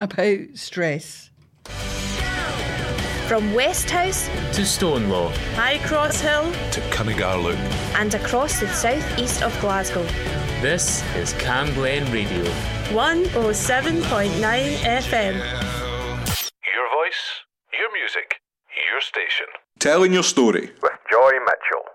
about stress. From Westhouse to Stonelaw, High Cross Hill to Cuningar Loop, and across the southeast of Glasgow. This is Cam Glen Radio 107.9 FM. Your voice, your music, your station. Telling your story. With Joy Mitchell.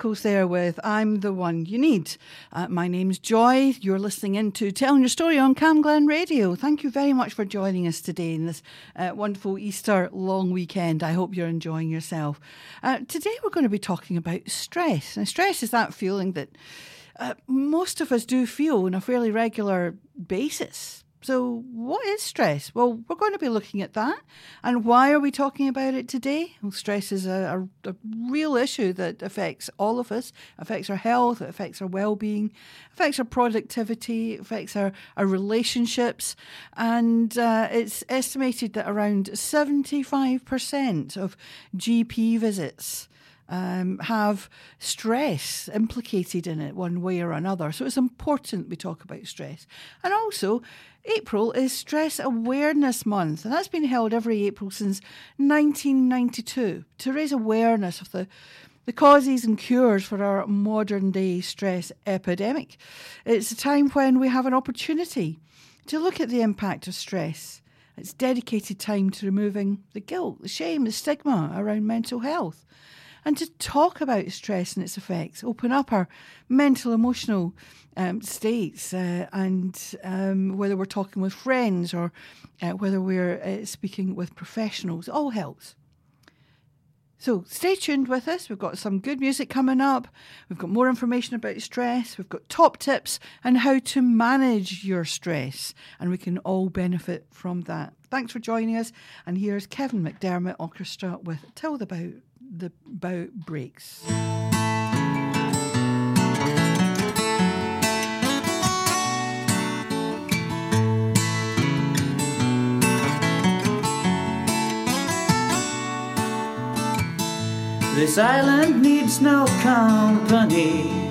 Miracles there with I'm the One You Need. Uh, my name's Joy. You're listening in to Telling Your Story on Cam Glen Radio. Thank you very much for joining us today in this uh, wonderful Easter long weekend. I hope you're enjoying yourself. Uh, today we're going to be talking about stress. And stress is that feeling that uh, most of us do feel on a fairly regular basis. So, what is stress? Well, we're going to be looking at that. And why are we talking about it today? Well, stress is a, a, a real issue that affects all of us, affects our health, affects our well being, affects our productivity, affects our, our relationships. And uh, it's estimated that around 75% of GP visits um, have stress implicated in it one way or another. So it's important we talk about stress. And also, April is Stress Awareness Month, and that's been held every April since 1992 to raise awareness of the the causes and cures for our modern day stress epidemic. It's a time when we have an opportunity to look at the impact of stress. It's dedicated time to removing the guilt, the shame, the stigma around mental health and to talk about stress and its effects, open up our mental, emotional um, states, uh, and um, whether we're talking with friends or uh, whether we're uh, speaking with professionals, all helps. So stay tuned with us. We've got some good music coming up. We've got more information about stress. We've got top tips and how to manage your stress, and we can all benefit from that. Thanks for joining us. And here's Kevin McDermott Orchestra with Till the Bow the bow breaks. This island needs no company.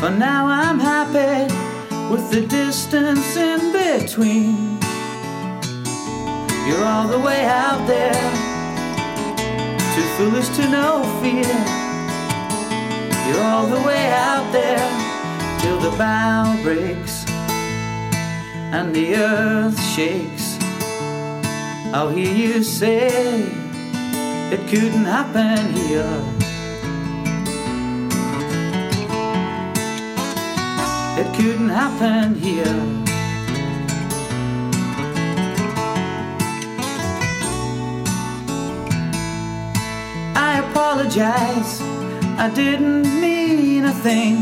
For now, I'm happy with the distance in between. All the way out there, too foolish to know fear. You're all the way out there till the bow breaks and the earth shakes. I'll hear you say it couldn't happen here. It couldn't happen here. Apologize, I didn't mean a thing.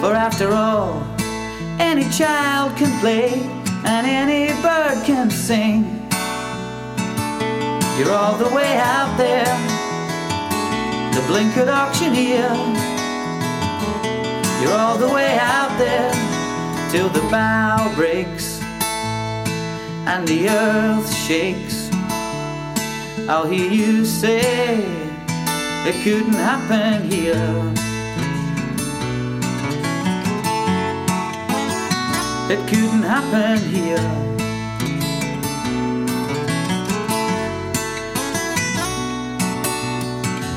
For after all, any child can play and any bird can sing. You're all the way out there, the blinkered auctioneer. You're all the way out there till the bow breaks and the earth shakes. I'll hear you say it couldn't happen here. It couldn't happen here.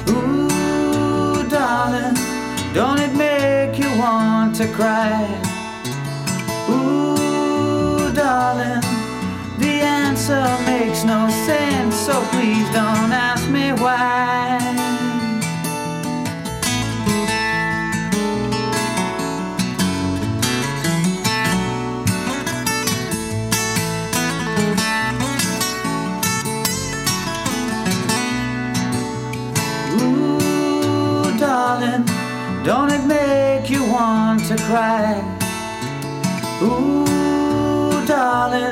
Ooh, darling, don't it make you want to cry? Ooh, darling, the answer makes no sense, so please don't ask me why. Ooh, darling,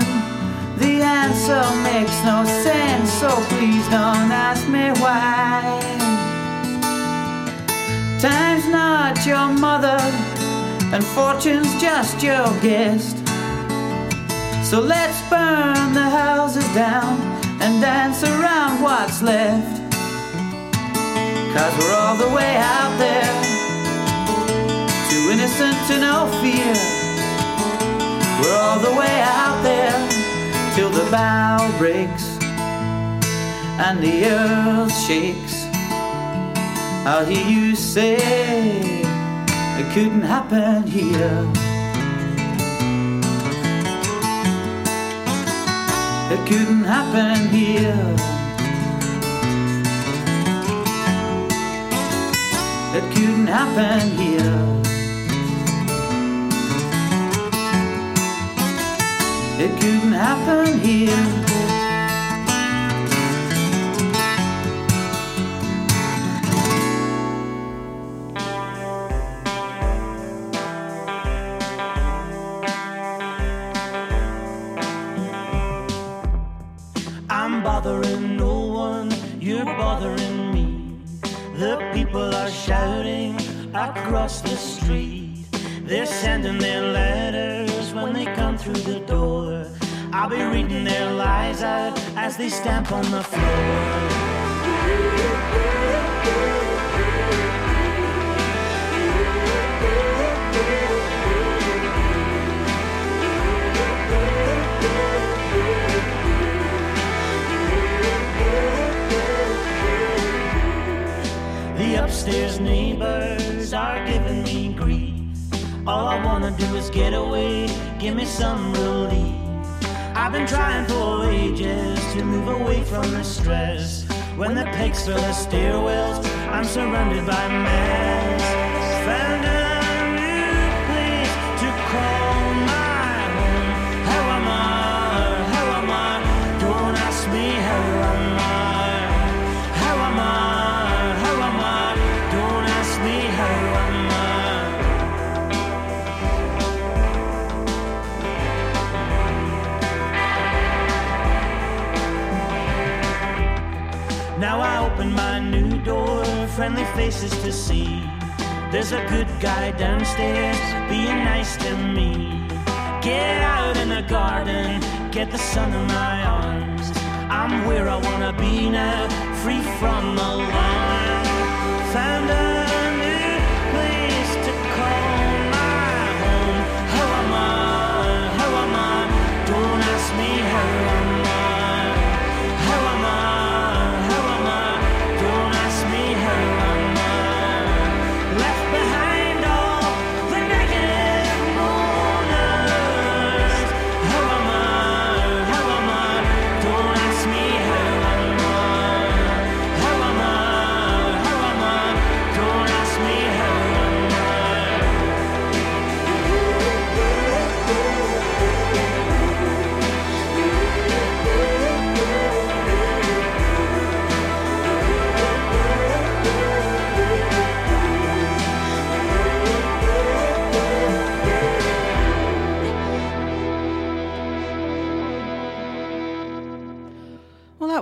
the answer makes no sense, so please don't ask me why. Time's not your mother, and fortune's just your guest. So let's burn the houses down and dance around what's left. Cause we're all the way out there, innocent to know fear. We're all the way out there till the bow breaks and the earth shakes. I'll hear you say it couldn't happen here. It couldn't happen here. It couldn't happen here. It couldn't happen here. I'm bothering no one, you're bothering me. The people are shouting across the street. They're sending their Be reading their lies out as they stamp on the floor. The upstairs neighbors are giving me grief. All I wanna do is get away, give me some relief. I've been trying for ages to move away from the stress. When the pegs fill the stairwells, I'm surrounded by mess. Friendly faces to see. There's a good guy downstairs being nice to me. Get out in the garden, get the sun in my arms. I'm where I wanna be now, free from alarm. Found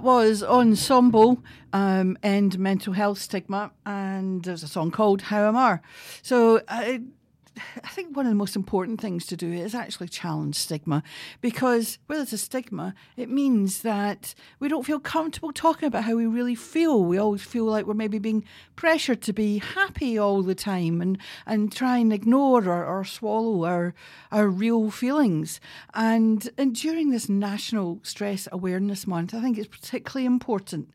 was Ensemble um, End Mental Health Stigma, and there's a song called How Am I? So uh, I think one of the most important things to do is actually challenge stigma because where there's a stigma, it means that we don't feel comfortable talking about how we really feel. We always feel like we're maybe being pressured to be happy all the time and, and try and ignore or, or swallow our, our real feelings. And, and during this National Stress Awareness Month, I think it's particularly important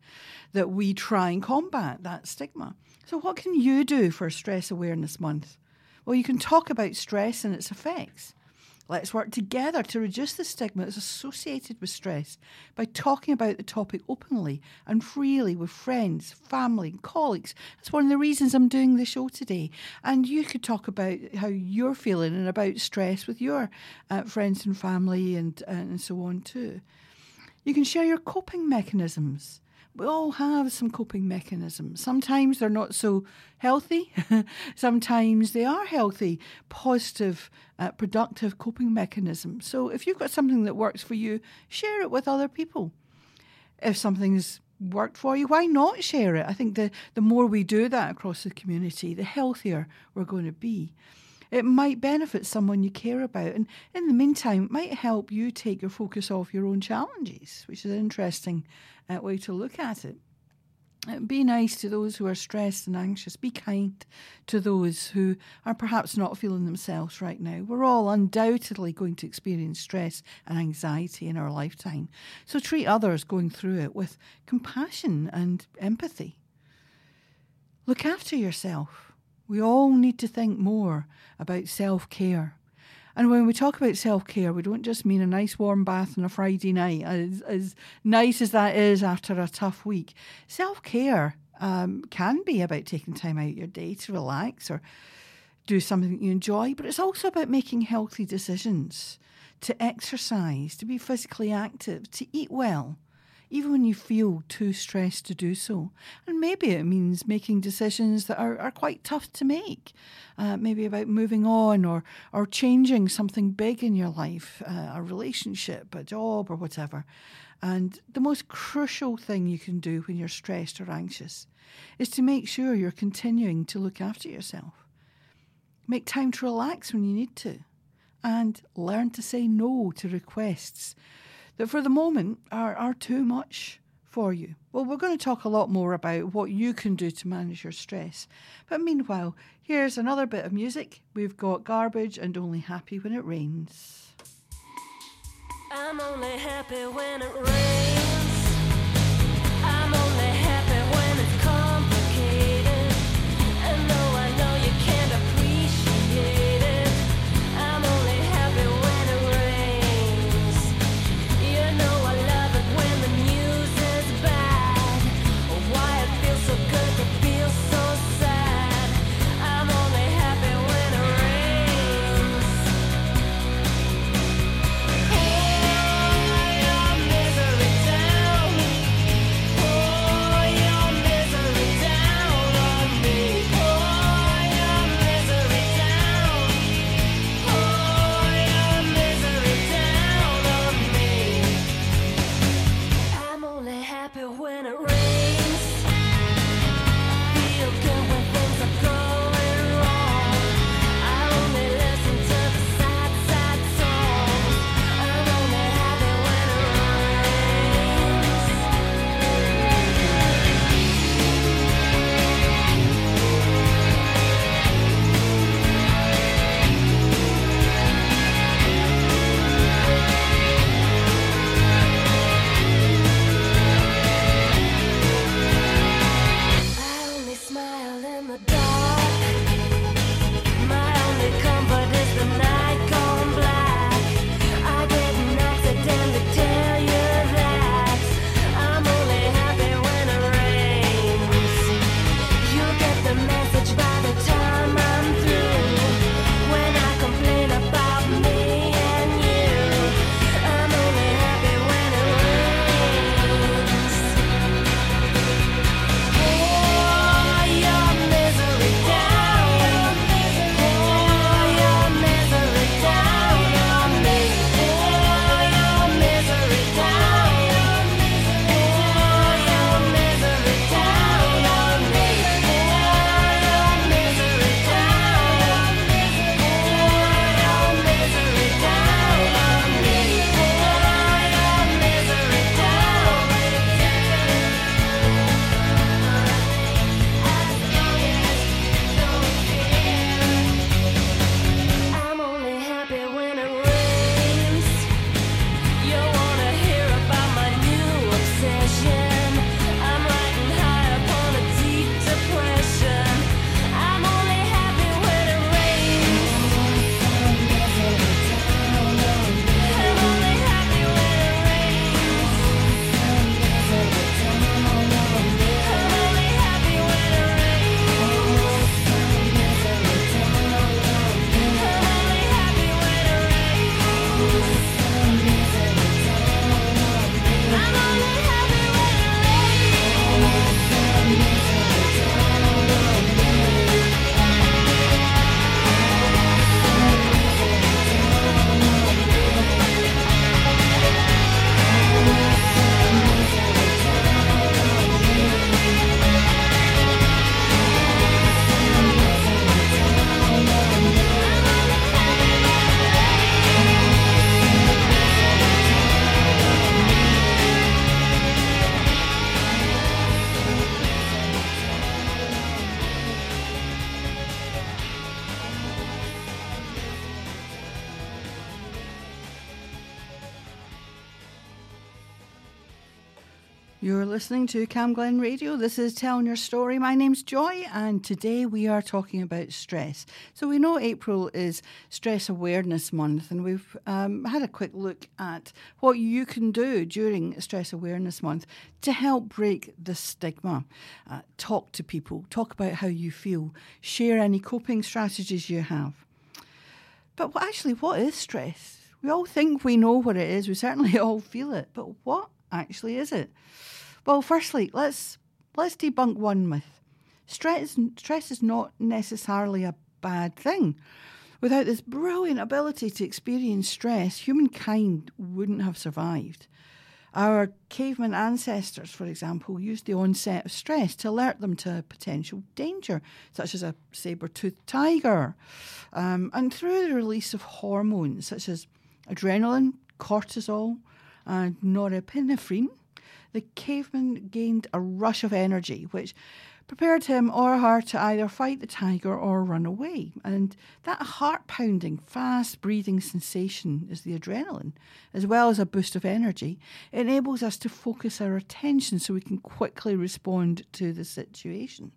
that we try and combat that stigma. So, what can you do for Stress Awareness Month? Well, you can talk about stress and its effects. Let's work together to reduce the stigma that's associated with stress by talking about the topic openly and freely with friends, family, and colleagues. That's one of the reasons I'm doing the show today. And you could talk about how you're feeling and about stress with your uh, friends and family and, and so on too. You can share your coping mechanisms we all have some coping mechanisms. Sometimes they're not so healthy, sometimes they are healthy, positive, uh, productive coping mechanisms. So if you've got something that works for you, share it with other people. If something's worked for you, why not share it? I think the, the more we do that across the community, the healthier we're going to be. It might benefit someone you care about. And in the meantime, it might help you take your focus off your own challenges, which is an interesting uh, way to look at it. Uh, be nice to those who are stressed and anxious. Be kind to those who are perhaps not feeling themselves right now. We're all undoubtedly going to experience stress and anxiety in our lifetime. So treat others going through it with compassion and empathy. Look after yourself. We all need to think more about self care. And when we talk about self care, we don't just mean a nice warm bath on a Friday night, as, as nice as that is after a tough week. Self care um, can be about taking time out of your day to relax or do something you enjoy, but it's also about making healthy decisions, to exercise, to be physically active, to eat well even when you feel too stressed to do so. And maybe it means making decisions that are, are quite tough to make, uh, maybe about moving on or, or changing something big in your life, uh, a relationship, a job, or whatever. And the most crucial thing you can do when you're stressed or anxious is to make sure you're continuing to look after yourself. Make time to relax when you need to, and learn to say no to requests that for the moment are, are too much for you. Well, we're going to talk a lot more about what you can do to manage your stress. But meanwhile, here's another bit of music. We've got Garbage and Only Happy When It Rains. I'm only happy when it rains. Listening to Cam Glen Radio. This is Telling Your Story. My name's Joy, and today we are talking about stress. So, we know April is Stress Awareness Month, and we've um, had a quick look at what you can do during Stress Awareness Month to help break the stigma. Uh, talk to people, talk about how you feel, share any coping strategies you have. But actually, what is stress? We all think we know what it is, we certainly all feel it, but what actually is it? Well, firstly, let's let's debunk one myth. Stress stress is not necessarily a bad thing. Without this brilliant ability to experience stress, humankind wouldn't have survived. Our caveman ancestors, for example, used the onset of stress to alert them to potential danger, such as a saber toothed tiger. Um, and through the release of hormones such as adrenaline, cortisol, and norepinephrine, the caveman gained a rush of energy, which prepared him or her to either fight the tiger or run away. And that heart pounding, fast breathing sensation is the adrenaline, as well as a boost of energy. It enables us to focus our attention so we can quickly respond to the situation.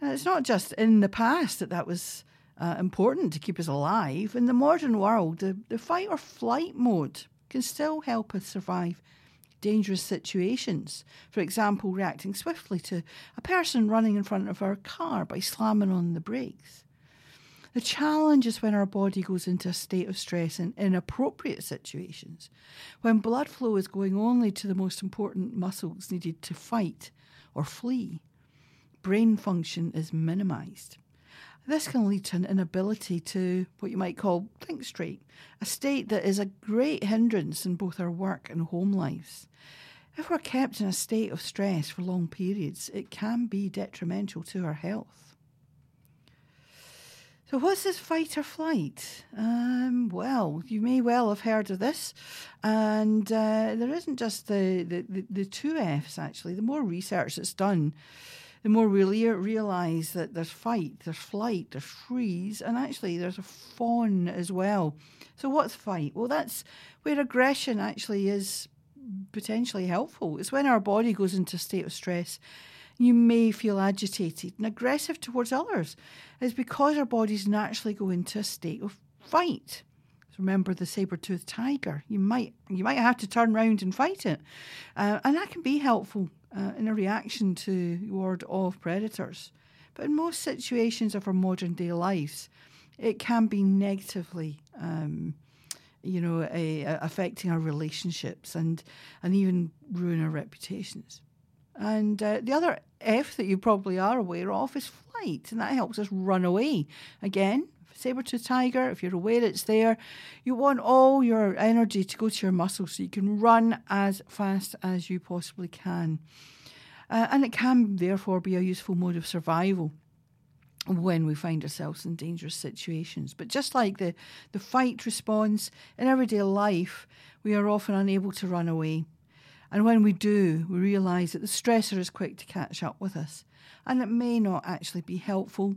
And it's not just in the past that that was uh, important to keep us alive. In the modern world, the, the fight or flight mode can still help us survive dangerous situations. For example, reacting swiftly to a person running in front of our car by slamming on the brakes. The challenge is when our body goes into a state of stress in inappropriate situations, when blood flow is going only to the most important muscles needed to fight or flee. Brain function is minimised. This can lead to an inability to what you might call think straight, a state that is a great hindrance in both our work and home lives. If we're kept in a state of stress for long periods, it can be detrimental to our health. So, what's this fight or flight? Um, well, you may well have heard of this, and uh, there isn't just the, the, the, the two F's actually. The more research that's done, the more we rea- realise that there's fight, there's flight, there's freeze, and actually there's a fawn as well. So, what's fight? Well, that's where aggression actually is potentially helpful. It's when our body goes into a state of stress. You may feel agitated and aggressive towards others. It's because our bodies naturally go into a state of fight. So remember the saber-toothed tiger. You might you might have to turn round and fight it, uh, and that can be helpful uh, in a reaction to ward off predators. But in most situations of our modern day lives, it can be negatively, um, you know, a, a- affecting our relationships and and even ruin our reputations. And uh, the other F that you probably are aware of is flight, and that helps us run away. Again, saber-tooth tiger, if you're aware it's there, you want all your energy to go to your muscles so you can run as fast as you possibly can. Uh, and it can therefore be a useful mode of survival when we find ourselves in dangerous situations. But just like the, the fight response in everyday life, we are often unable to run away. And when we do, we realise that the stressor is quick to catch up with us. And it may not actually be helpful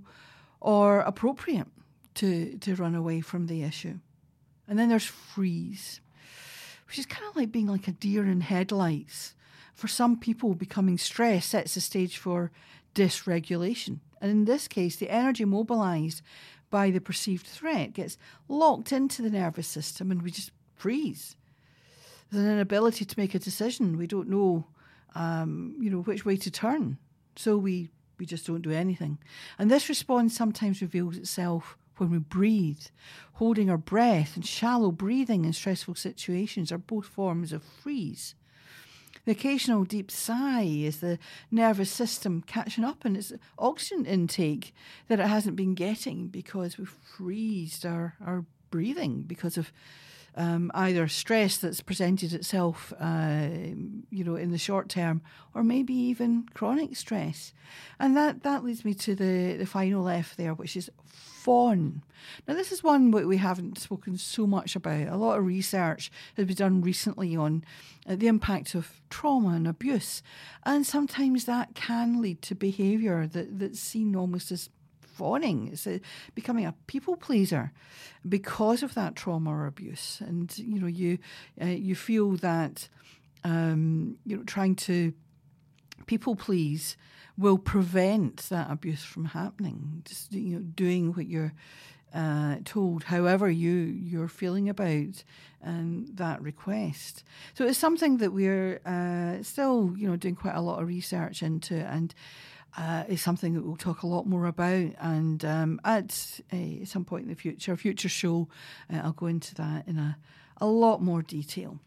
or appropriate to, to run away from the issue. And then there's freeze, which is kind of like being like a deer in headlights. For some people, becoming stressed sets the stage for dysregulation. And in this case, the energy mobilised by the perceived threat gets locked into the nervous system and we just freeze. There's an inability to make a decision. We don't know, um, you know, which way to turn. So we, we just don't do anything. And this response sometimes reveals itself when we breathe. Holding our breath and shallow breathing in stressful situations are both forms of freeze. The occasional deep sigh is the nervous system catching up on its oxygen intake that it hasn't been getting because we've freezed our, our breathing because of um, either stress that's presented itself, uh, you know, in the short term, or maybe even chronic stress. And that, that leads me to the, the final F there, which is fawn. Now, this is one that we haven't spoken so much about. A lot of research has been done recently on uh, the impact of trauma and abuse, and sometimes that can lead to behaviour that, that's seen almost as fawning. It's a, becoming a people pleaser because of that trauma or abuse, and you know you uh, you feel that um, you know, trying to people please will prevent that abuse from happening. Just you know, doing what you're uh, told, however you you're feeling about um, that request. So it's something that we're uh, still you know doing quite a lot of research into, and uh, it's something that we'll talk a lot more about. And um, at some point in the future, future show, uh, I'll go into that in a a lot more detail.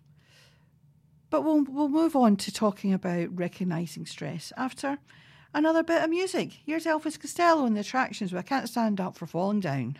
But we'll we'll move on to talking about recognizing stress after another bit of music. Here's Elvis Costello and the attractions where I can't stand up for falling down.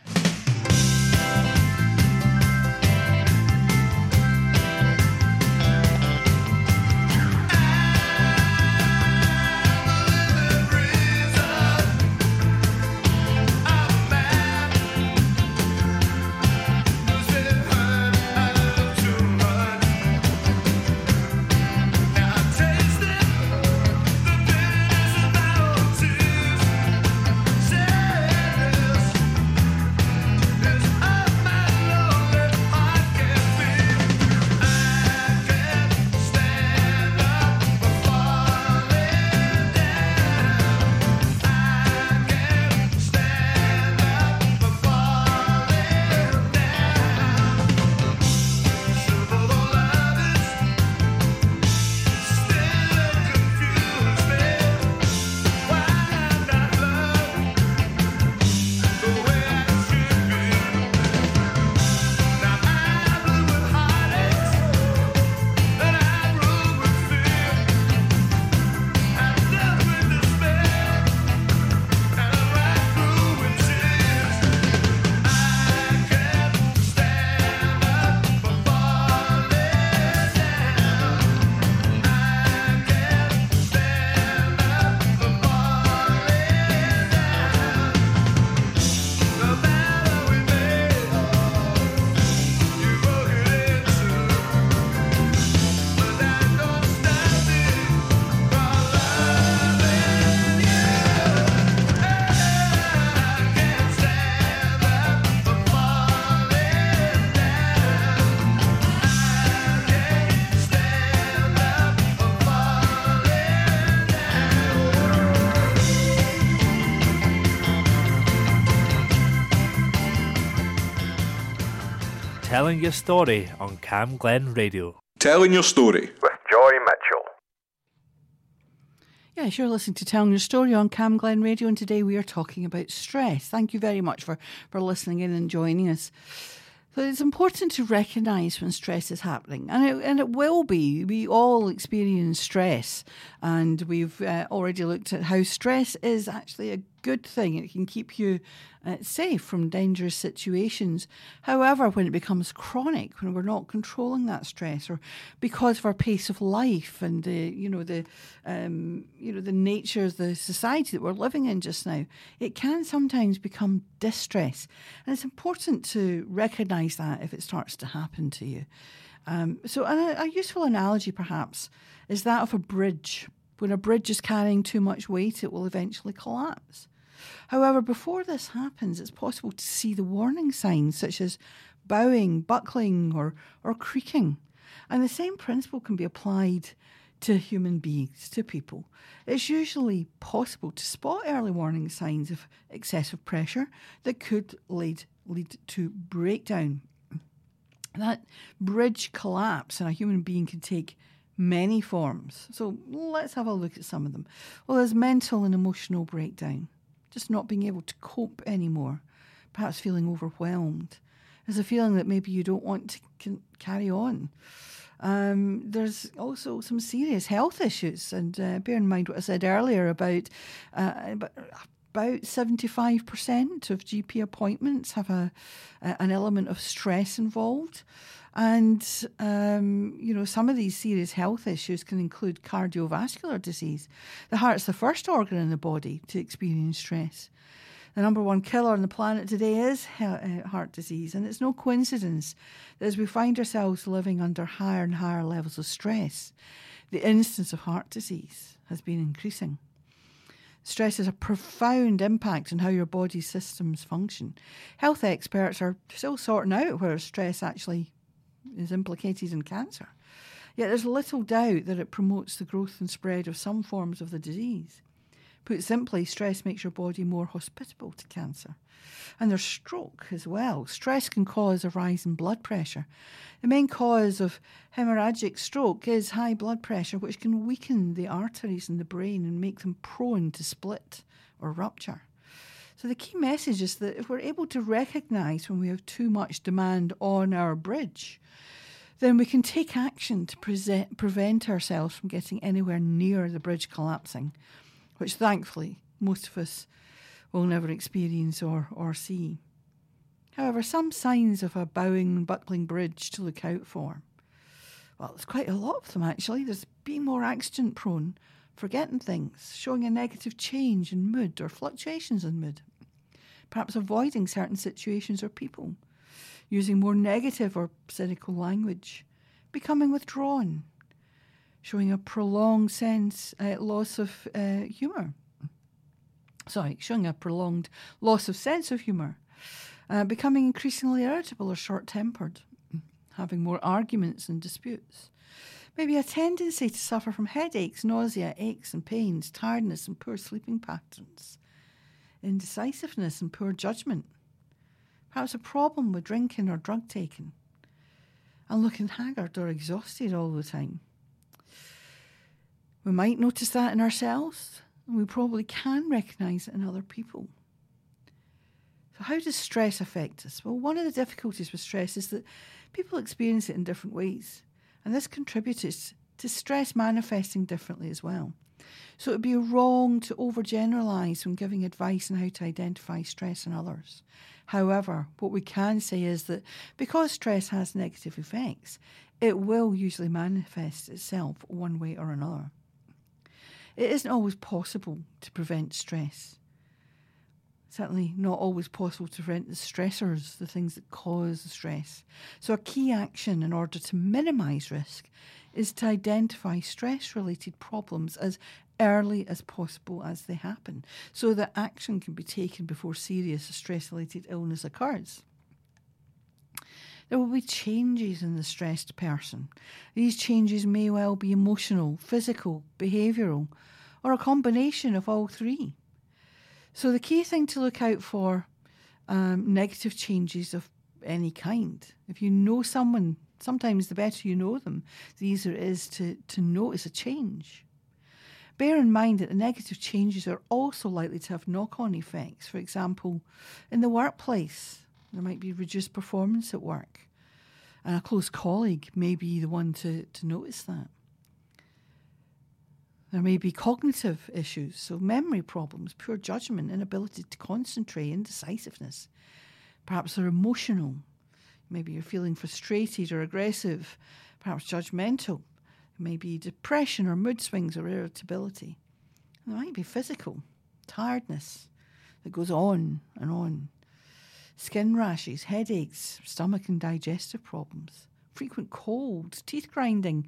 Telling Your Story on Cam Glen Radio. Telling your story. with Joy Mitchell. Yes, you're listening to Telling Your Story on Cam Glen Radio, and today we are talking about stress. Thank you very much for, for listening in and joining us. So it's important to recognise when stress is happening, and it, and it will be. We all experience stress, and we've uh, already looked at how stress is actually a good thing. It can keep you uh, safe from dangerous situations. However, when it becomes chronic, when we're not controlling that stress, or because of our pace of life and the you know the um, you know the nature of the society that we're living in just now, it can sometimes become distress, and it's important to recognise that if it starts to happen to you. Um, so, a, a useful analogy perhaps is that of a bridge. When a bridge is carrying too much weight, it will eventually collapse. However, before this happens, it's possible to see the warning signs such as bowing, buckling, or, or creaking. And the same principle can be applied to human beings, to people. It's usually possible to spot early warning signs of excessive pressure that could lead, lead to breakdown. That bridge collapse and a human being can take many forms. So let's have a look at some of them. Well, there's mental and emotional breakdown, just not being able to cope anymore, perhaps feeling overwhelmed. There's a feeling that maybe you don't want to can carry on. Um, there's also some serious health issues, and uh, bear in mind what I said earlier about uh, about about 75% of GP appointments have a, a an element of stress involved. And, um, you know, some of these serious health issues can include cardiovascular disease. The heart's the first organ in the body to experience stress. The number one killer on the planet today is uh, heart disease, and it's no coincidence that as we find ourselves living under higher and higher levels of stress, the incidence of heart disease has been increasing. Stress has a profound impact on how your body's systems function. Health experts are still sorting out where stress actually is implicated in cancer. Yet there's little doubt that it promotes the growth and spread of some forms of the disease. Put simply, stress makes your body more hospitable to cancer. And there's stroke as well. Stress can cause a rise in blood pressure. The main cause of hemorrhagic stroke is high blood pressure, which can weaken the arteries in the brain and make them prone to split or rupture. So, the key message is that if we're able to recognise when we have too much demand on our bridge, then we can take action to present, prevent ourselves from getting anywhere near the bridge collapsing, which thankfully most of us will never experience or, or see. However, some signs of a bowing and buckling bridge to look out for. Well, there's quite a lot of them actually. There's being more accident prone, forgetting things, showing a negative change in mood or fluctuations in mood, perhaps avoiding certain situations or people, using more negative or cynical language, becoming withdrawn, showing a prolonged sense uh, loss of uh, humour. Sorry, showing a prolonged loss of sense of humour, uh, becoming increasingly irritable or short tempered, having more arguments and disputes. Maybe a tendency to suffer from headaches, nausea, aches and pains, tiredness and poor sleeping patterns, indecisiveness and poor judgment. Perhaps a problem with drinking or drug taking, and looking haggard or exhausted all the time. We might notice that in ourselves, and we probably can recognise it in other people. So, how does stress affect us? Well, one of the difficulties with stress is that people experience it in different ways, and this contributes to stress manifesting differently as well. So, it would be wrong to overgeneralise when giving advice on how to identify stress in others. However, what we can say is that because stress has negative effects, it will usually manifest itself one way or another. It isn't always possible to prevent stress. Certainly not always possible to prevent the stressors, the things that cause the stress. So, a key action in order to minimise risk is to identify stress related problems as early as possible as they happen so that action can be taken before serious stress related illness occurs. There will be changes in the stressed person. These changes may well be emotional, physical, behavioural, or a combination of all three. So, the key thing to look out for um, negative changes of any kind. If you know someone, sometimes the better you know them, the easier it is to, to notice a change. Bear in mind that the negative changes are also likely to have knock on effects. For example, in the workplace, there might be reduced performance at work, and a close colleague may be the one to, to notice that. There may be cognitive issues, so memory problems, poor judgment, inability to concentrate, indecisiveness. Perhaps they're emotional. Maybe you're feeling frustrated or aggressive, perhaps judgmental. Maybe depression or mood swings or irritability. There might be physical, tiredness that goes on and on. Skin rashes, headaches, stomach and digestive problems, frequent colds, teeth grinding,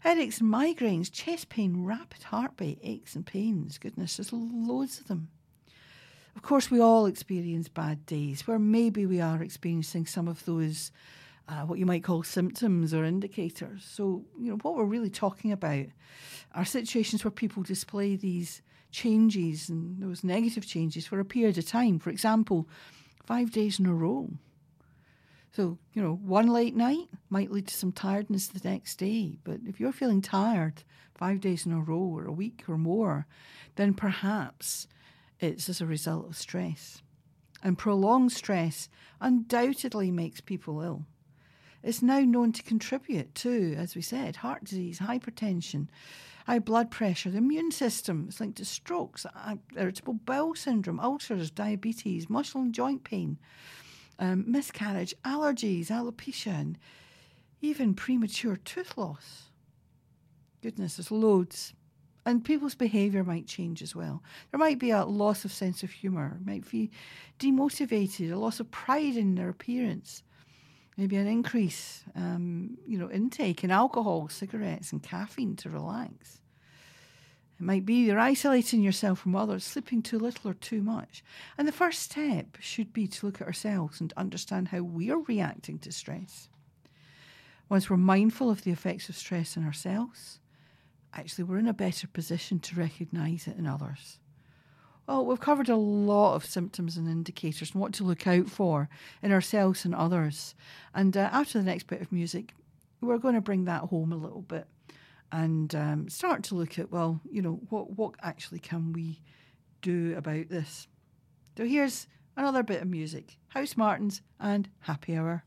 headaches and migraines, chest pain, rapid heartbeat, aches and pains. Goodness, there's loads of them. Of course, we all experience bad days where maybe we are experiencing some of those, uh, what you might call symptoms or indicators. So, you know, what we're really talking about are situations where people display these changes and those negative changes for a period of time. For example, five days in a row. So, you know, one late night might lead to some tiredness the next day. But if you're feeling tired five days in a row or a week or more, then perhaps it's as a result of stress. And prolonged stress undoubtedly makes people ill. It's now known to contribute to, as we said, heart disease, hypertension, high blood pressure, the immune system. It's linked to strokes, uh, irritable bowel syndrome, ulcers, diabetes, muscle and joint pain, um, miscarriage, allergies, alopecia, and even premature tooth loss. Goodness, there's loads and people's behaviour might change as well. There might be a loss of sense of humour, might be demotivated, a loss of pride in their appearance, maybe an increase, um, you know, intake in alcohol, cigarettes, and caffeine to relax. It might be you're isolating yourself from others, sleeping too little or too much. And the first step should be to look at ourselves and understand how we are reacting to stress. Once we're mindful of the effects of stress on ourselves, actually we're in a better position to recognize it in others. Well, we've covered a lot of symptoms and indicators and what to look out for in ourselves and others. And uh, after the next bit of music, we're going to bring that home a little bit and um, start to look at well, you know, what what actually can we do about this? So here's another bit of music: Housemartins and Happy Hour.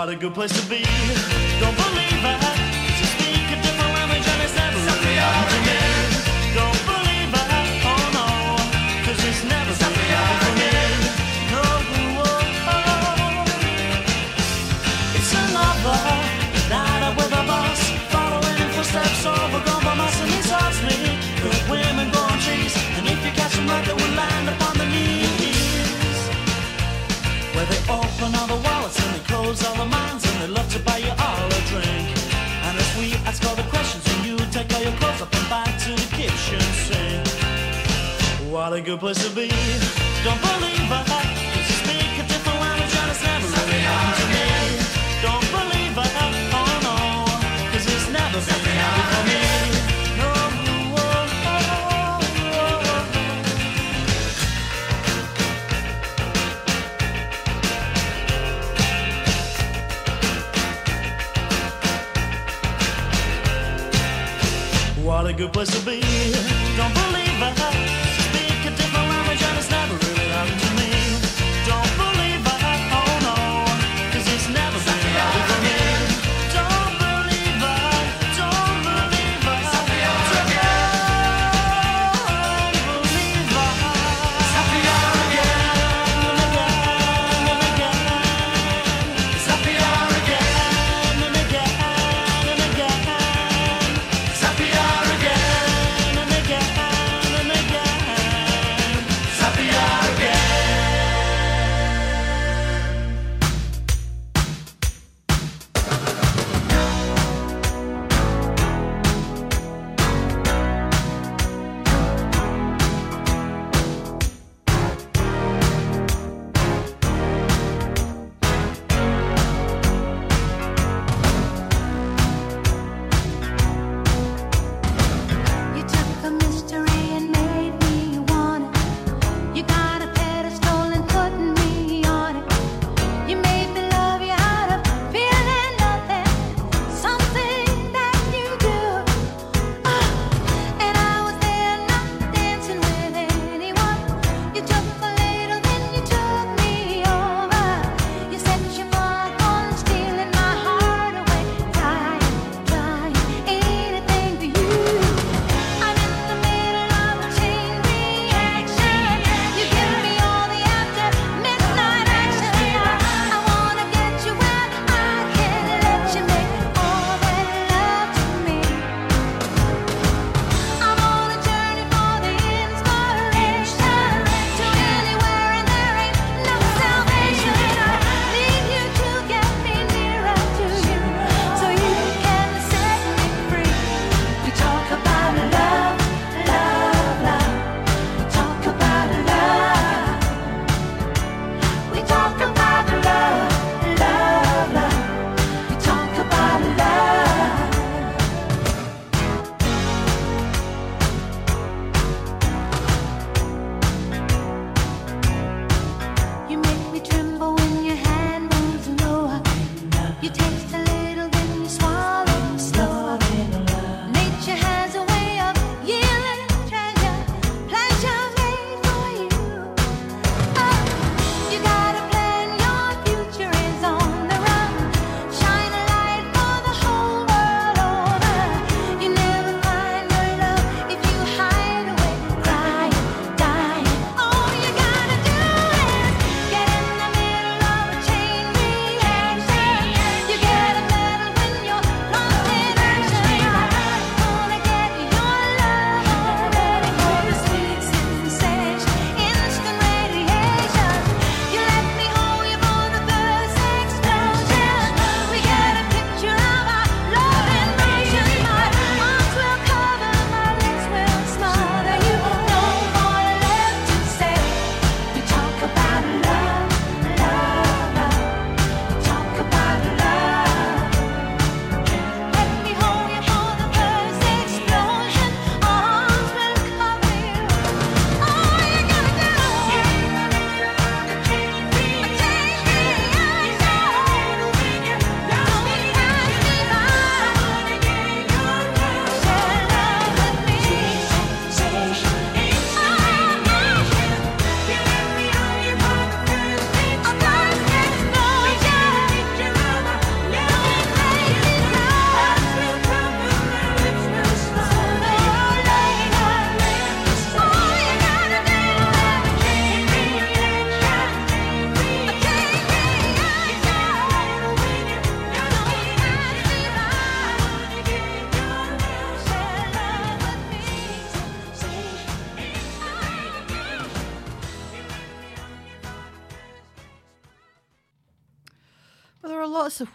not a good place to be. Don't believe I, speak a different language and it's not never really happened good place to be. Don't believe.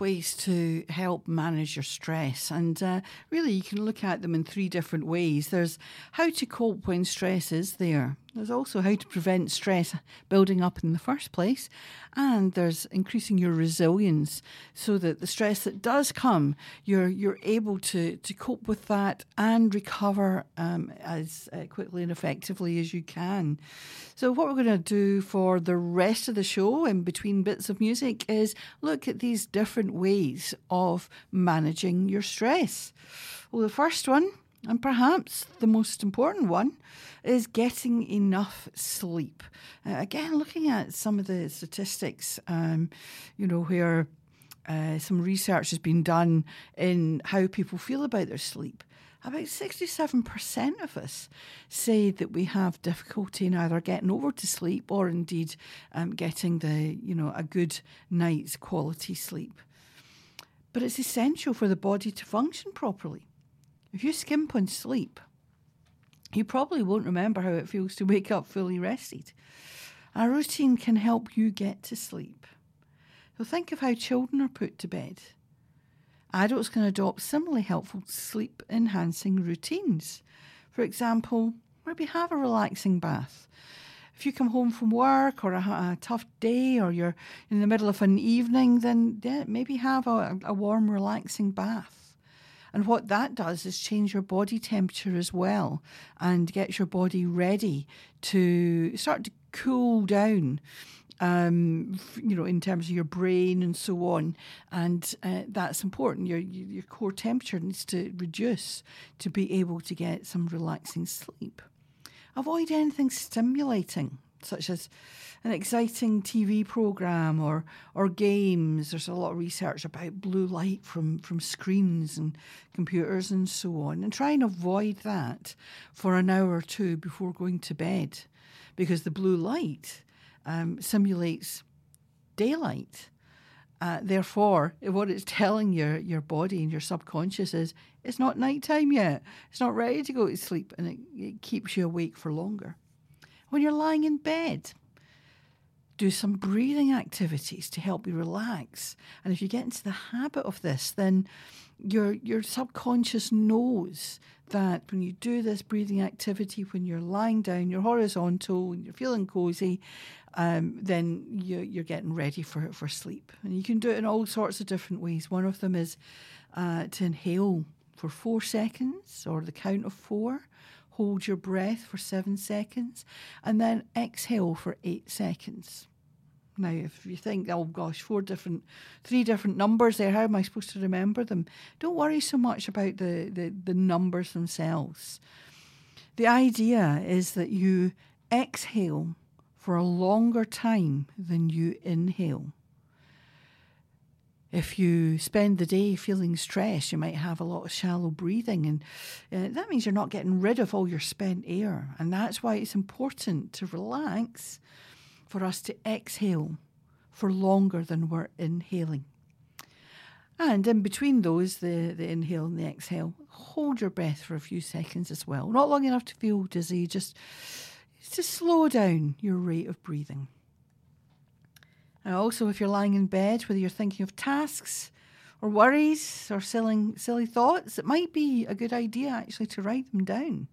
Ways to help manage your stress, and uh, really you can look at them in three different ways. There's how to cope when stress is there. There's also how to prevent stress building up in the first place, and there's increasing your resilience so that the stress that does come, you're you're able to to cope with that and recover um, as uh, quickly and effectively as you can. So what we're going to do for the rest of the show, in between bits of music, is look at these different ways of managing your stress. Well, the first one and perhaps the most important one is getting enough sleep. Uh, again, looking at some of the statistics, um, you know, where uh, some research has been done in how people feel about their sleep. About 67% of us say that we have difficulty in either getting over to sleep or indeed um, getting the, you know, a good night's quality sleep. But it's essential for the body to function properly. If you skimp on sleep, you probably won't remember how it feels to wake up fully rested. A routine can help you get to sleep. So think of how children are put to bed. Adults can adopt similarly helpful sleep enhancing routines. For example, maybe have a relaxing bath. If you come home from work or a, a tough day or you're in the middle of an evening, then yeah, maybe have a, a warm, relaxing bath. And what that does is change your body temperature as well and get your body ready to start to cool down. Um, you know, in terms of your brain and so on, and uh, that's important. Your your core temperature needs to reduce to be able to get some relaxing sleep. Avoid anything stimulating, such as an exciting TV program or or games. There's a lot of research about blue light from from screens and computers and so on, and try and avoid that for an hour or two before going to bed, because the blue light um, simulates daylight. Uh, therefore, what it's telling your, your body and your subconscious is it's not nighttime yet. It's not ready to go to sleep, and it, it keeps you awake for longer. When you're lying in bed, do some breathing activities to help you relax. And if you get into the habit of this, then your your subconscious knows that when you do this breathing activity, when you're lying down, you're horizontal, and you're feeling cozy, um, then you, you're getting ready for for sleep. And you can do it in all sorts of different ways. One of them is uh, to inhale for four seconds, or the count of four. Hold your breath for seven seconds, and then exhale for eight seconds. Now, if you think, oh gosh, four different, three different numbers there, how am I supposed to remember them? Don't worry so much about the, the, the numbers themselves. The idea is that you exhale for a longer time than you inhale. If you spend the day feeling stressed, you might have a lot of shallow breathing, and uh, that means you're not getting rid of all your spent air. And that's why it's important to relax for us to exhale for longer than we're inhaling. And in between those, the, the inhale and the exhale, hold your breath for a few seconds as well. Not long enough to feel dizzy, just to slow down your rate of breathing. And also, if you're lying in bed, whether you're thinking of tasks or worries or silly, silly thoughts, it might be a good idea actually to write them down.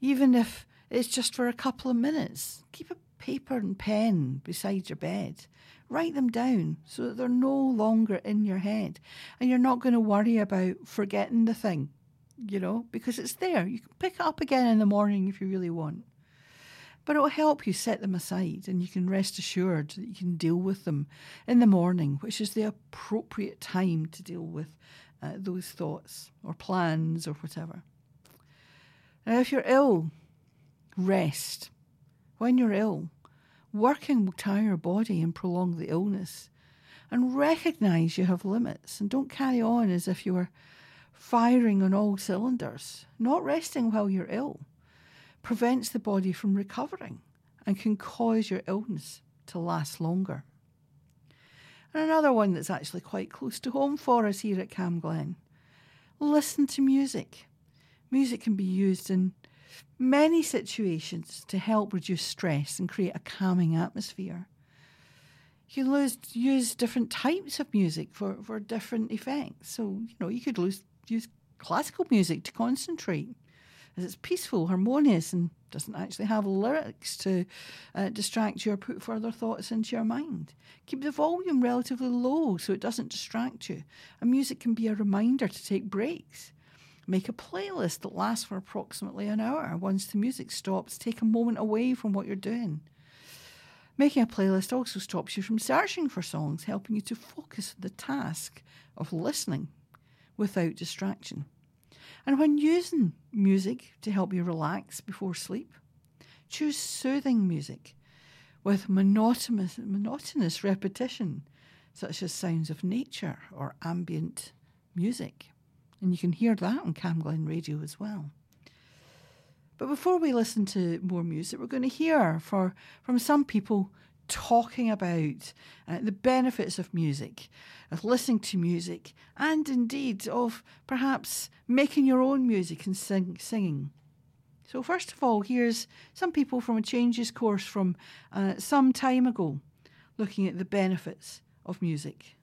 Even if it's just for a couple of minutes, keep a paper and pen beside your bed. Write them down so that they're no longer in your head. And you're not going to worry about forgetting the thing, you know, because it's there. You can pick it up again in the morning if you really want. But it will help you set them aside and you can rest assured that you can deal with them in the morning, which is the appropriate time to deal with uh, those thoughts or plans or whatever. Now, if you're ill, rest. When you're ill, working will tire your body and prolong the illness. And recognize you have limits and don't carry on as if you were firing on all cylinders. Not resting while you're ill prevents the body from recovering and can cause your illness to last longer. And another one that's actually quite close to home for us here at Cam Glen listen to music. Music can be used in many situations to help reduce stress and create a calming atmosphere. You can lose, use different types of music for, for different effects. So, you know, you could lose, use classical music to concentrate as it's peaceful, harmonious, and doesn't actually have lyrics to uh, distract you or put further thoughts into your mind. Keep the volume relatively low so it doesn't distract you. And music can be a reminder to take breaks. Make a playlist that lasts for approximately an hour. Once the music stops, take a moment away from what you're doing. Making a playlist also stops you from searching for songs, helping you to focus the task of listening without distraction. And when using music to help you relax before sleep, choose soothing music with monotonous, monotonous repetition, such as sounds of nature or ambient music. And you can hear that on Cam Glen Radio as well. But before we listen to more music, we're going to hear for, from some people talking about uh, the benefits of music, of listening to music, and indeed of perhaps making your own music and sing, singing. So, first of all, here's some people from a changes course from uh, some time ago looking at the benefits of music.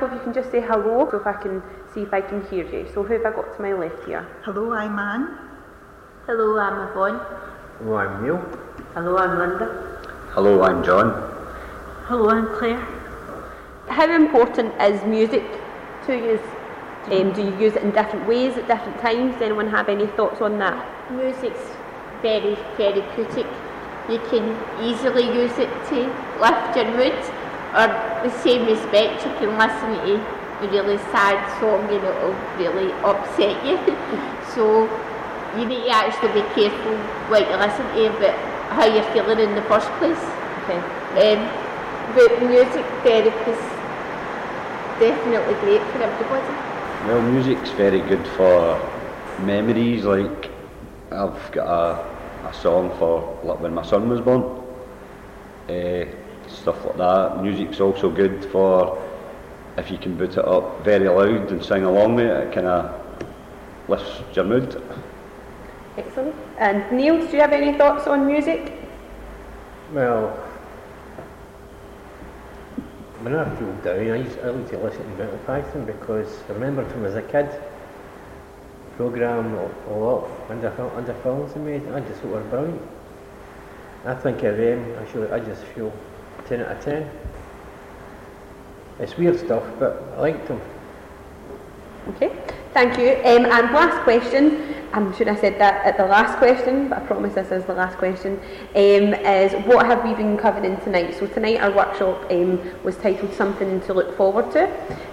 Go round the circle if you can just say hello, so if I can see if I can hear you. So who have I got to my left here? Hello, I'm Anne. Hello, I'm Yvonne. Hello, I'm Neil. Hello, I'm Linda. Hello, I'm John. Hello, I'm Claire. How important is music to you? Um, do you use it in different ways at different times? Does anyone have any thoughts on that? Music's very therapeutic. You can easily use it to lift your mood, or the same respect, you can listen to a really sad song and it'll really upset you. so you need to actually be careful what you listen to but how you're feeling in the first place. Okay. Um, but music therapy is definitely great for everybody. Well, music's very good for memories. Like, I've got a, a song for like when my son was born. Uh, stuff like that. Music's also good for if you can boot it up very loud and sing along with it. It kind of lifts your mood. Excellent. And Neil, do you have any thoughts on music? Well, when I feel down, I, used, I like to listen to Monty Python because I remember from as a kid, programme a, a lot of under, fil- under films they made, I just thought were brilliant. I think of them, I, should, I just feel 10 out of 10. It's weird stuff, but I liked them. Okay, thank you. Um, and last question, I'm sure I said that at the last question, but I promise this is the last question, um, is what have we been covering tonight? So tonight our workshop um, was titled Something to Look Forward to.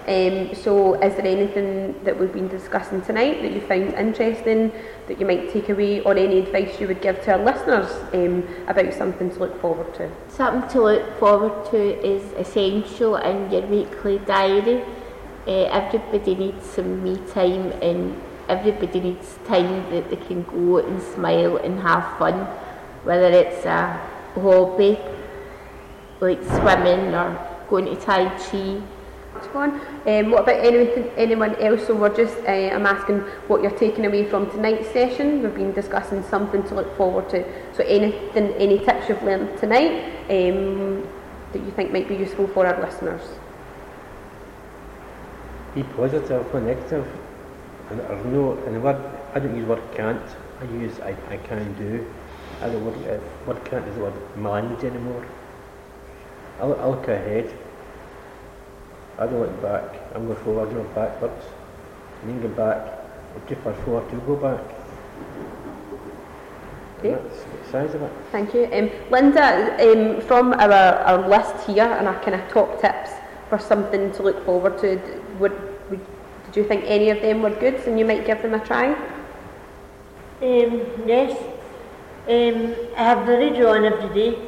Um, so is there anything that we've been discussing tonight that you found interesting, that you might take away, or any advice you would give to our listeners um, about something to look forward to? Something to look forward to is essential in your weekly diary. Uh, everybody needs some me time and everybody needs time that they can go and smile and have fun, whether it's a hobby like swimming or going to Tai Chi. Um, what about anything, anyone else? So we're just, uh, I'm asking what you're taking away from tonight's session. We've been discussing something to look forward to. So anything, any tips you've learned tonight um, that you think might be useful for our listeners? Be positive or negative. And or no, and the word, I don't use word can't, I use I, I can do. I don't word, uh, word can't is the word language anymore. I look, I look ahead. I don't look back. I'm going forward, not backwards. And then go back. If you fast forward to go back. Okay. That's the size of it. Thank you. Um, Linda, um, from our, our list here and our kind of top tips for something to look forward to, would, did you think any of them were good and you might give them a try? Um, yes. Um, I have the radio on every day,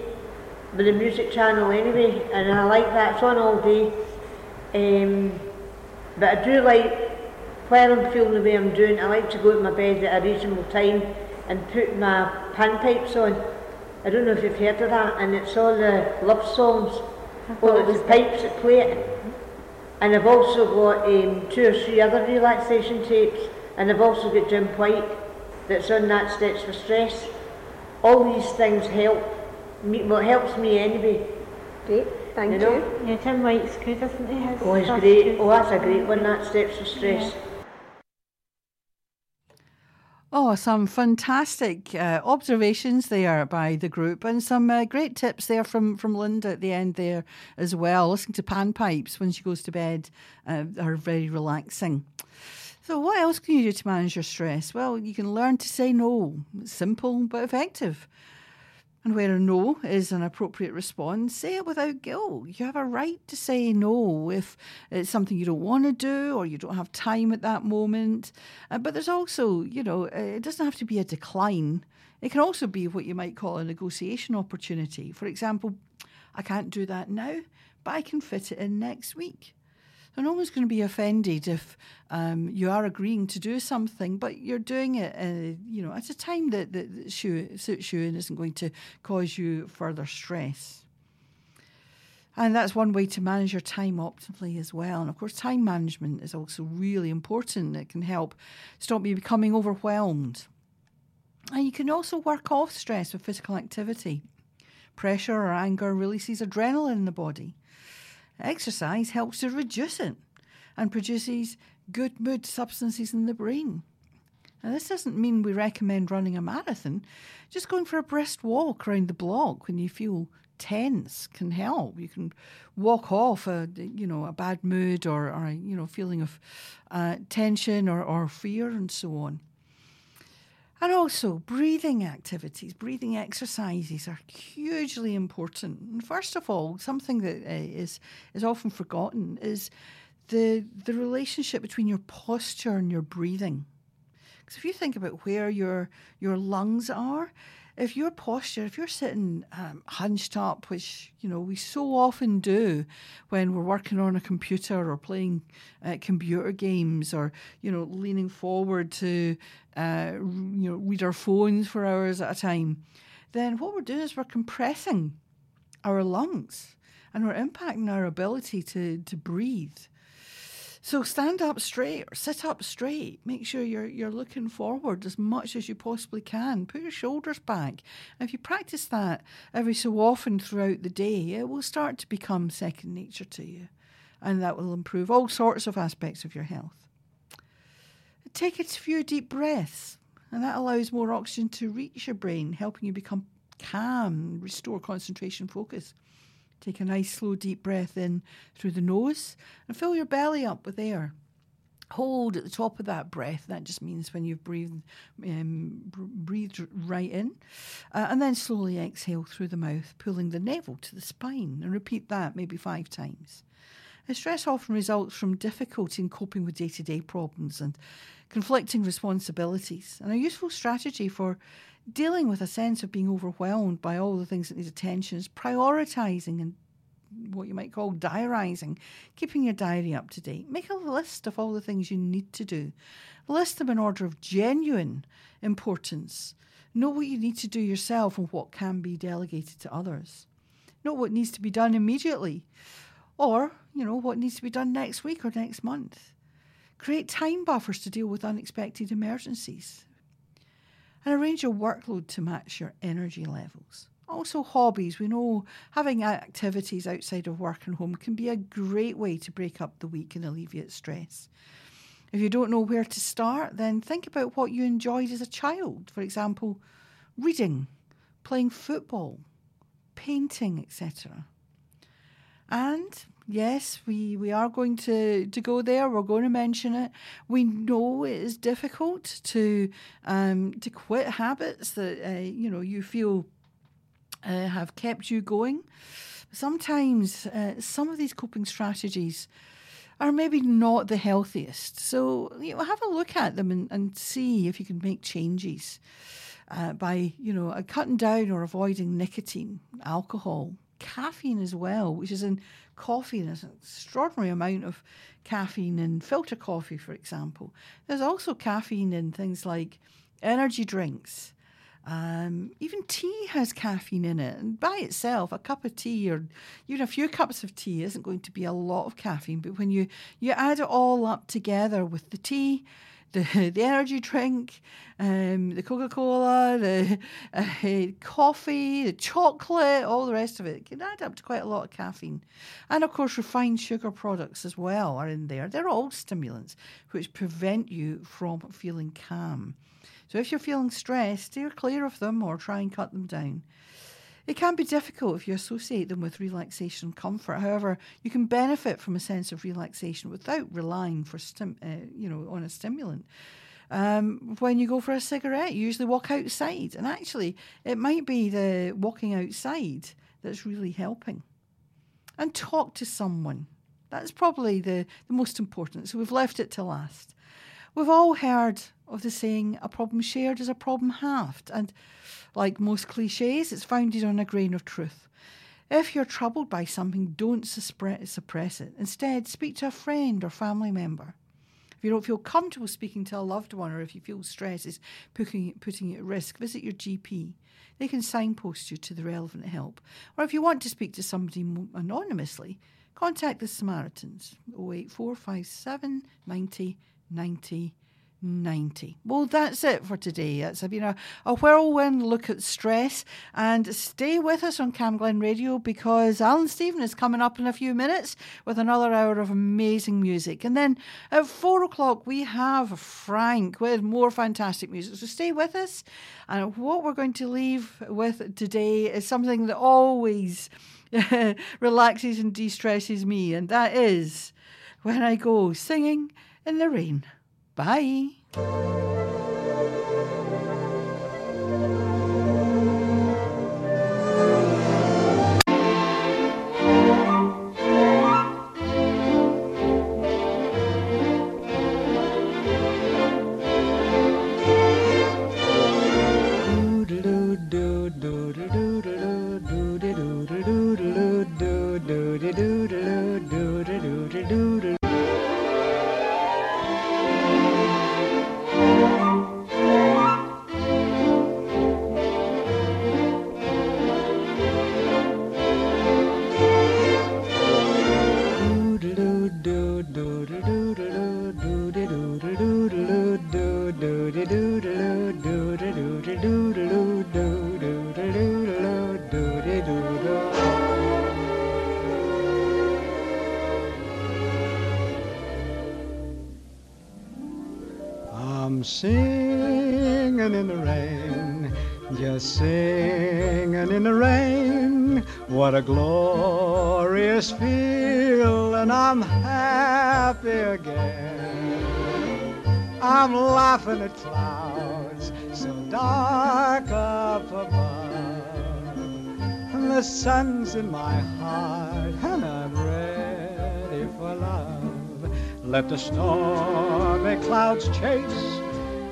with the music channel anyway, and I like that. It's on all day. Um, but I do like, while I'm feeling the way I'm doing, I like to go to my bed at a reasonable time and put my panpipes on. I don't know if you've heard of that, and it's all the love songs. All it the was pipes that play it. And I've also got um, two or three other relaxation tapes, and I've also got Jim White that's on that Steps for Stress. All these things help me, well, it helps me anyway. Great, thank you. Know? Yeah, Jim White's good, isn't he? His Oh, he's great. good. Oh, that's a great one, that Steps for Stress. Oh, some fantastic uh, observations there by the group, and some uh, great tips there from, from Linda at the end there as well. Listening to panpipes when she goes to bed uh, are very relaxing. So, what else can you do to manage your stress? Well, you can learn to say no. It's simple but effective. And where a no is an appropriate response, say it without guilt. You have a right to say no if it's something you don't want to do or you don't have time at that moment. Uh, but there's also, you know, uh, it doesn't have to be a decline. It can also be what you might call a negotiation opportunity. For example, I can't do that now, but I can fit it in next week. So no always going to be offended if um, you are agreeing to do something, but you're doing it, uh, you know, at a time that, that suits you and isn't going to cause you further stress. And that's one way to manage your time optimally as well. And of course, time management is also really important. It can help stop you becoming overwhelmed. And you can also work off stress with physical activity. Pressure or anger releases adrenaline in the body. Exercise helps to reduce it and produces good mood substances in the brain. Now, this doesn't mean we recommend running a marathon. Just going for a brisk walk around the block when you feel tense can help. You can walk off a you know a bad mood or, or a you know feeling of uh, tension or, or fear and so on. And also, breathing activities, breathing exercises are hugely important. And first of all, something that uh, is is often forgotten is the the relationship between your posture and your breathing. Because if you think about where your your lungs are, if your posture, if you're sitting um, hunched up, which you know we so often do when we're working on a computer or playing uh, computer games, or you know leaning forward to uh, you know read our phones for hours at a time, then what we're doing is we're compressing our lungs and we're impacting our ability to to breathe. So stand up straight or sit up straight. Make sure you're you're looking forward as much as you possibly can. Put your shoulders back. If you practice that every so often throughout the day, it will start to become second nature to you. And that will improve all sorts of aspects of your health. Take a few deep breaths, and that allows more oxygen to reach your brain, helping you become calm, restore concentration, focus. Take a nice, slow, deep breath in through the nose and fill your belly up with air. Hold at the top of that breath. That just means when you've breathed, um, breathed right in. Uh, and then slowly exhale through the mouth, pulling the navel to the spine. And repeat that maybe five times. And stress often results from difficulty in coping with day to day problems and conflicting responsibilities. And a useful strategy for dealing with a sense of being overwhelmed by all the things that need attention is prioritising and what you might call diarising, keeping your diary up to date. Make a list of all the things you need to do. List them in order of genuine importance. Know what you need to do yourself and what can be delegated to others. Know what needs to be done immediately or, you know, what needs to be done next week or next month. Create time buffers to deal with unexpected emergencies. And arrange your workload to match your energy levels. Also, hobbies. We know having activities outside of work and home can be a great way to break up the week and alleviate stress. If you don't know where to start, then think about what you enjoyed as a child. For example, reading, playing football, painting, etc. And yes, we, we are going to, to go there. We're going to mention it. We know it is difficult to um, to quit habits that uh, you know you feel uh, have kept you going. Sometimes uh, some of these coping strategies are maybe not the healthiest. So you know, have a look at them and, and see if you can make changes uh, by you know uh, cutting down or avoiding nicotine, alcohol, caffeine as well, which is in coffee. There's an extraordinary amount of caffeine in filter coffee, for example. There's also caffeine in things like energy drinks. Um, even tea has caffeine in it, and by itself, a cup of tea or even a few cups of tea isn't going to be a lot of caffeine. But when you you add it all up together with the tea, the the energy drink, um, the Coca Cola, the uh, coffee, the chocolate, all the rest of it, it can add up to quite a lot of caffeine. And of course, refined sugar products as well are in there. They're all stimulants which prevent you from feeling calm. So if you're feeling stressed, steer clear of them or try and cut them down. It can be difficult if you associate them with relaxation and comfort. However, you can benefit from a sense of relaxation without relying for stim- uh, you know on a stimulant. Um, when you go for a cigarette, you usually walk outside, and actually, it might be the walking outside that's really helping. And talk to someone. That's probably the, the most important. So we've left it to last. We've all heard of the saying, a problem shared is a problem halved. And like most cliches, it's founded on a grain of truth. If you're troubled by something, don't suppress it. Instead, speak to a friend or family member. If you don't feel comfortable speaking to a loved one or if you feel stress is putting, putting you at risk, visit your GP. They can signpost you to the relevant help. Or if you want to speak to somebody anonymously, contact the Samaritans 08457 90 90 90. Well, that's it for today. It's been a, a whirlwind look at stress. And stay with us on Cam Glen Radio because Alan Stephen is coming up in a few minutes with another hour of amazing music. And then at four o'clock, we have Frank with more fantastic music. So stay with us. And what we're going to leave with today is something that always relaxes and de stresses me, and that is when I go singing in the rain. Bye. Singing in the rain, just singing in the rain. What a glorious feel, and I'm happy again. I'm laughing at clouds so dark up above. And the sun's in my heart, and I'm ready for love. Let the stormy clouds chase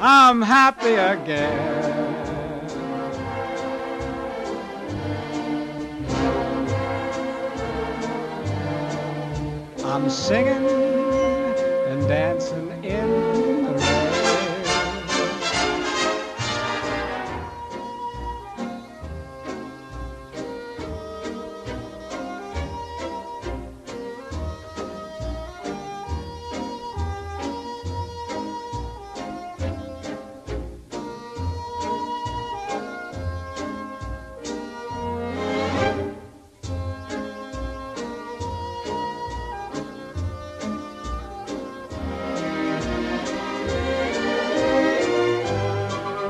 I'm happy again. I'm singing and dancing